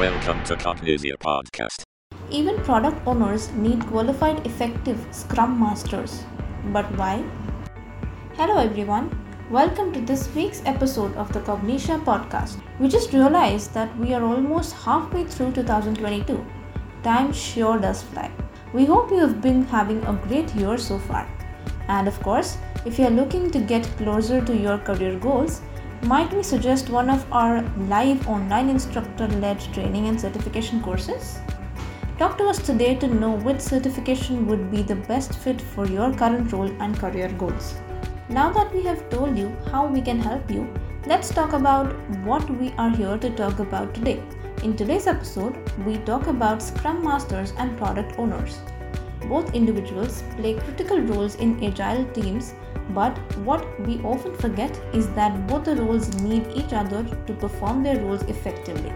Welcome to Cognixia Podcast. Even product owners need qualified, effective Scrum Masters. But why? Hello, everyone. Welcome to this week's episode of the Cognixia Podcast. We just realized that we are almost halfway through 2022. Time sure does fly. We hope you have been having a great year so far. And of course, if you are looking to get closer to your career goals, might we suggest one of our live online instructor led training and certification courses? Talk to us today to know which certification would be the best fit for your current role and career goals. Now that we have told you how we can help you, let's talk about what we are here to talk about today. In today's episode, we talk about Scrum Masters and Product Owners. Both individuals play critical roles in agile teams but what we often forget is that both the roles need each other to perform their roles effectively.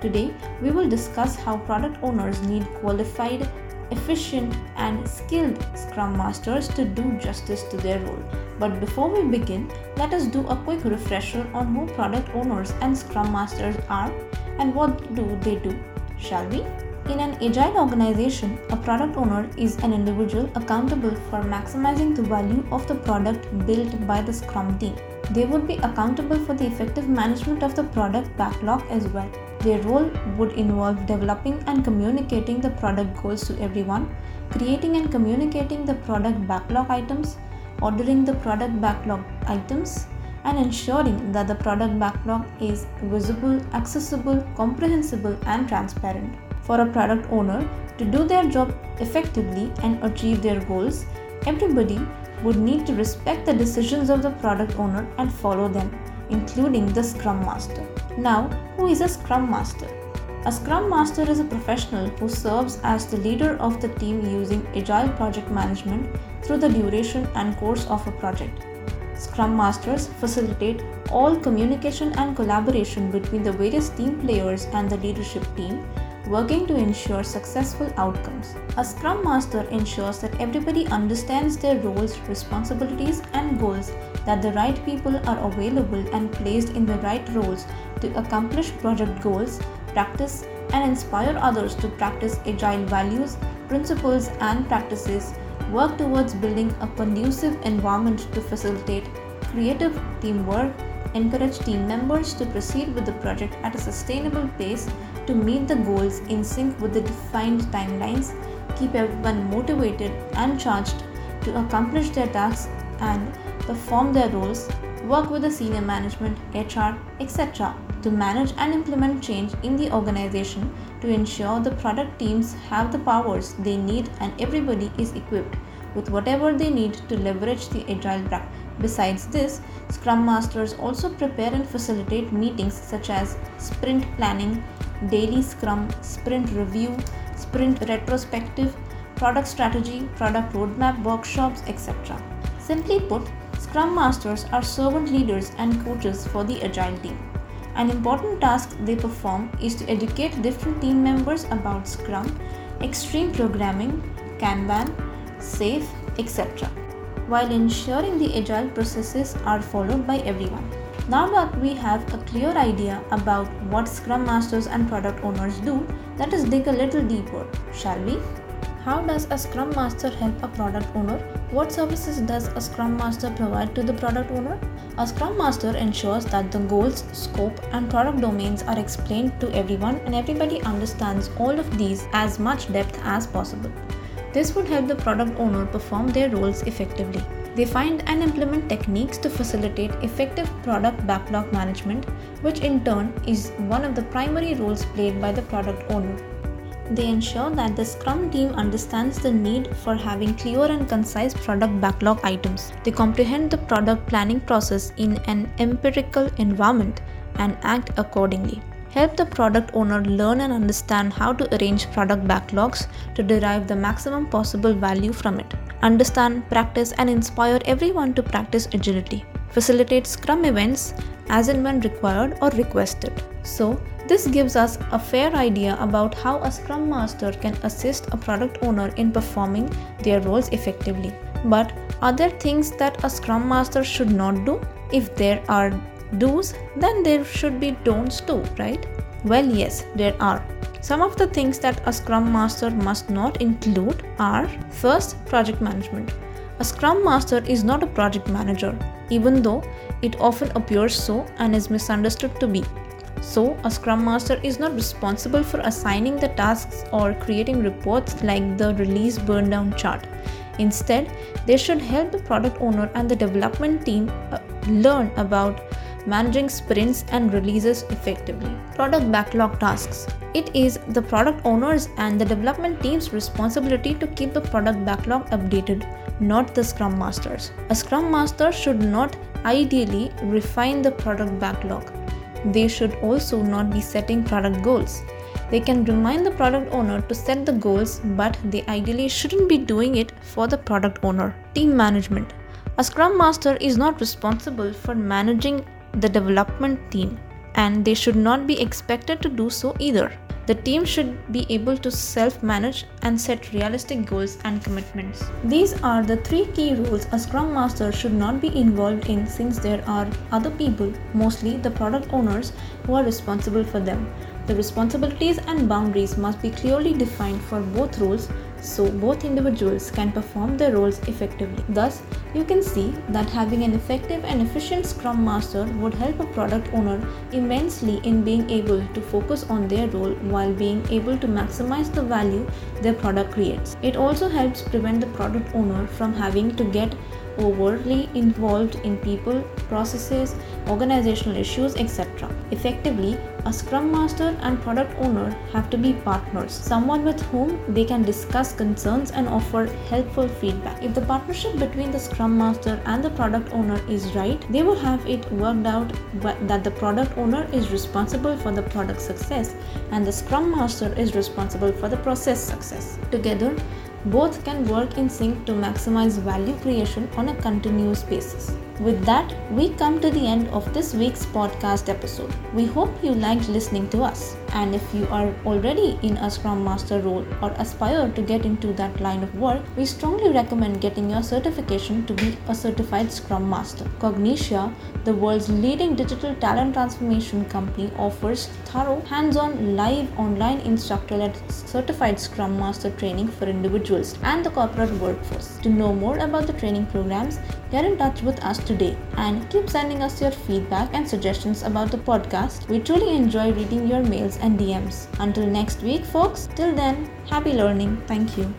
Today, we will discuss how product owners need qualified, efficient, and skilled Scrum Masters to do justice to their role. But before we begin, let us do a quick refresher on who product owners and Scrum Masters are and what do they do, shall we? In an agile organization, a product owner is an individual accountable for maximizing the value of the product built by the Scrum team. They would be accountable for the effective management of the product backlog as well. Their role would involve developing and communicating the product goals to everyone, creating and communicating the product backlog items, ordering the product backlog items, and ensuring that the product backlog is visible, accessible, comprehensible, and transparent for a product owner to do their job effectively and achieve their goals, everybody would need to respect the decisions of the product owner and follow them, including the Scrum Master. Now, who is a Scrum Master? A Scrum Master is a professional who serves as the leader of the team using Agile project management through the duration and course of a project. Scrum Masters facilitate all communication and collaboration between the various team players and the leadership team working to ensure successful outcomes. A Scrum Master ensures that everybody understands their roles, responsibilities, and goals, that the right people are available and placed in the right roles to accomplish project goals, practice, and inspire others to practice agile values, principles, and practices, work towards building a conducive environment to facilitate creative teamwork, encourage team members to proceed with the project at a sustainable pace to meet the goals in sync with the defined timelines, keep everyone motivated and charged to accomplish their tasks and perform their roles, work with the senior management, HR, etc. to manage and implement change in the organization to ensure the product teams have the powers they need and everybody is equipped with whatever they need to leverage the agile practice. Besides this, Scrum Masters also prepare and facilitate meetings such as sprint planning, daily scrum, sprint review, sprint retrospective, product strategy, product roadmap workshops, etc. Simply put, Scrum Masters are servant leaders and coaches for the Agile team. An important task they perform is to educate different team members about Scrum, extreme programming, Kanban, SAFe, etc., while ensuring the Agile processes are followed by everyone. Now that we have a clear idea about what Scrum Masters and product owners do, let us dig a little deeper, shall we? How does a Scrum Master help a product owner? What services does a Scrum Master provide to the product owner? A Scrum Master ensures that the goals, scope, and product domains are explained to everyone and everybody understands all of these as much depth as possible. This would help the product owner perform their roles effectively. They find and implement techniques to facilitate effective product backlog management, which in turn is one of the primary roles played by the product owner. They ensure that the Scrum team understands the need for having clear and concise product backlog items. They comprehend the product planning process in an empirical environment and act accordingly. Help the product owner learn and understand how to arrange product backlogs to derive the maximum possible value from it understand, practice, and inspire everyone to practice agility. Facilitate Scrum events as and when required or requested. So, this gives us a fair idea about how a Scrum Master can assist a product owner in performing their roles effectively. But are there things that a Scrum Master should not do? If there are do's, then there should be don'ts too, right? Well, yes, there are. Some of the things that a Scrum Master must not include are first, project management. A Scrum Master is not a project manager, even though it often appears so and is misunderstood to be. So, a Scrum Master is not responsible for assigning the tasks or creating reports like the release burn down chart. Instead, they should help the product owner and the development team uh, learn about managing sprints and releases effectively. Product backlog tasks. It is the product owners and the development team's responsibility to keep the product backlog updated, not the Scrum Masters. A Scrum Master should not ideally refine the product backlog they should also not be setting product goals. They can remind the product owner to set the goals, but they ideally shouldn't be doing it for the product owner. Team management. A Scrum Master is not responsible for managing the development team, and they should not be expected to do so either. The team should be able to self manage and set realistic goals and commitments. These are the three key roles a Scrum Master should not be involved in since there are other people, mostly the product owners, who are responsible for them. The responsibilities and boundaries must be clearly defined for both roles so both individuals can perform their roles effectively. Thus, you can see that having an effective and efficient Scrum Master would help a product owner immensely in being able to focus on their role while being able to maximize the value their product creates. It also helps prevent the product owner from having to get overly involved in people, processes, organizational issues, etc. Effectively, a Scrum Master and product owner have to be partners, someone with whom they can discuss concerns and offer helpful feedback. If the partnership between the Scrum Master and the product owner is right, they will have it worked out that the product owner is responsible for the product success and the Scrum Master is responsible for the process success. Together, both can work in sync to maximize value creation on a continuous basis. With that, we come to the end of this week's podcast episode. We hope you liked listening to us. And if you are already in a Scrum Master role or aspire to get into that line of work, we strongly recommend getting your certification to be a certified Scrum Master. Cognixia, the world's leading digital talent transformation company, offers thorough, hands on, live online instructor led certified Scrum Master training for individuals and the corporate workforce. To know more about the training programs, get in touch with us today and keep sending us your feedback and suggestions about the podcast. We truly enjoy reading your mails and DMs. Until next week, folks, till then, happy learning. Thank you.